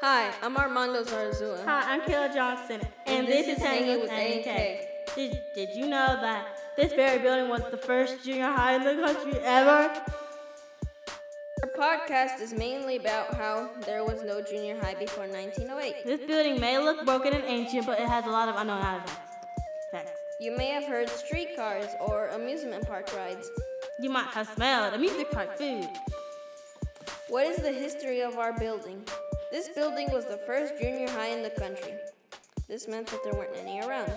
Hi, I'm Armando Zarzua. Hi, I'm Kaylah Johnson, and, And this, this is Hanging with Hanging with A&K. Did, did you know that this very building was the first junior high in the country ever? Our podcast is mainly about how there was no junior high before 1908. This building may look broken and ancient, but it has a lot of unknown artifacts. Facts. You may have heard streetcars or amusement park rides. You might have smelled a music park food. What is the history of our building? This building was the first junior high in the country. This meant that there weren't any around.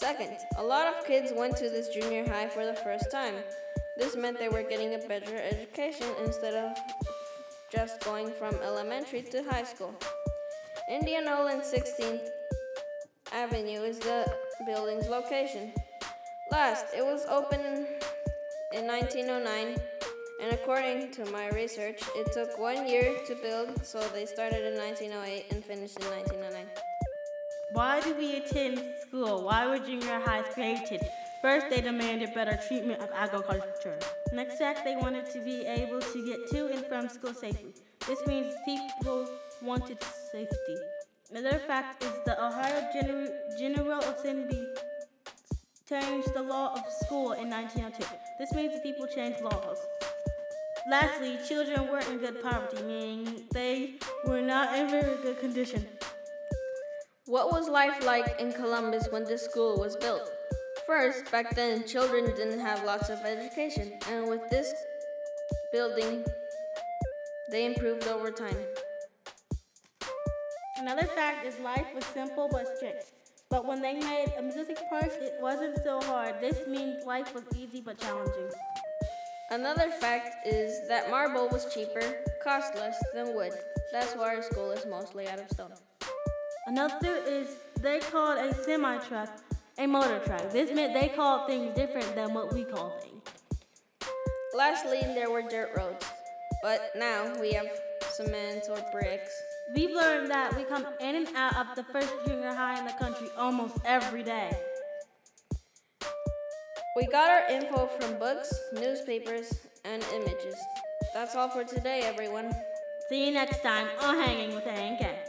Second, a lot of kids went to this junior high for the first time. This meant they were getting a better education instead of just going from elementary to high school. Indianola and 16th Avenue is the building's location. Last, it was opened in 1909, and according to my research, it took one year to build, so they started in 1908 and finished in 1909. Why do we attend school? Why were junior highs created? First, they demanded better treatment of agriculture. Next fact, they wanted to be able to get to and from school safely. This means people wanted safety. Another fact is the Ohio Gener- General Assembly changed the law of school in 1902. This means the people changed laws. Lastly, children were in good poverty, meaning they were not in very good condition. What was life like in Columbus when this school was built? First, back then, children didn't have lots of education, and with this building, they improved over time. Another fact is life was simple but strict. But when they made a music park, it wasn't so hard. This means life was easy but challenging. Another fact is that marble was cheaper, cost less than wood. That's why our school is mostly out of stone. Another is they called a semi truck a motor truck. This meant they called things different than what we call things. Lastly, there were dirt roads, but now we have cement or bricks. We've learned that we come in and out of the first junior high in the country almost every day. We got our info from books, newspapers, and images. That's all for today, everyone. See you next time on Hanging with A and K.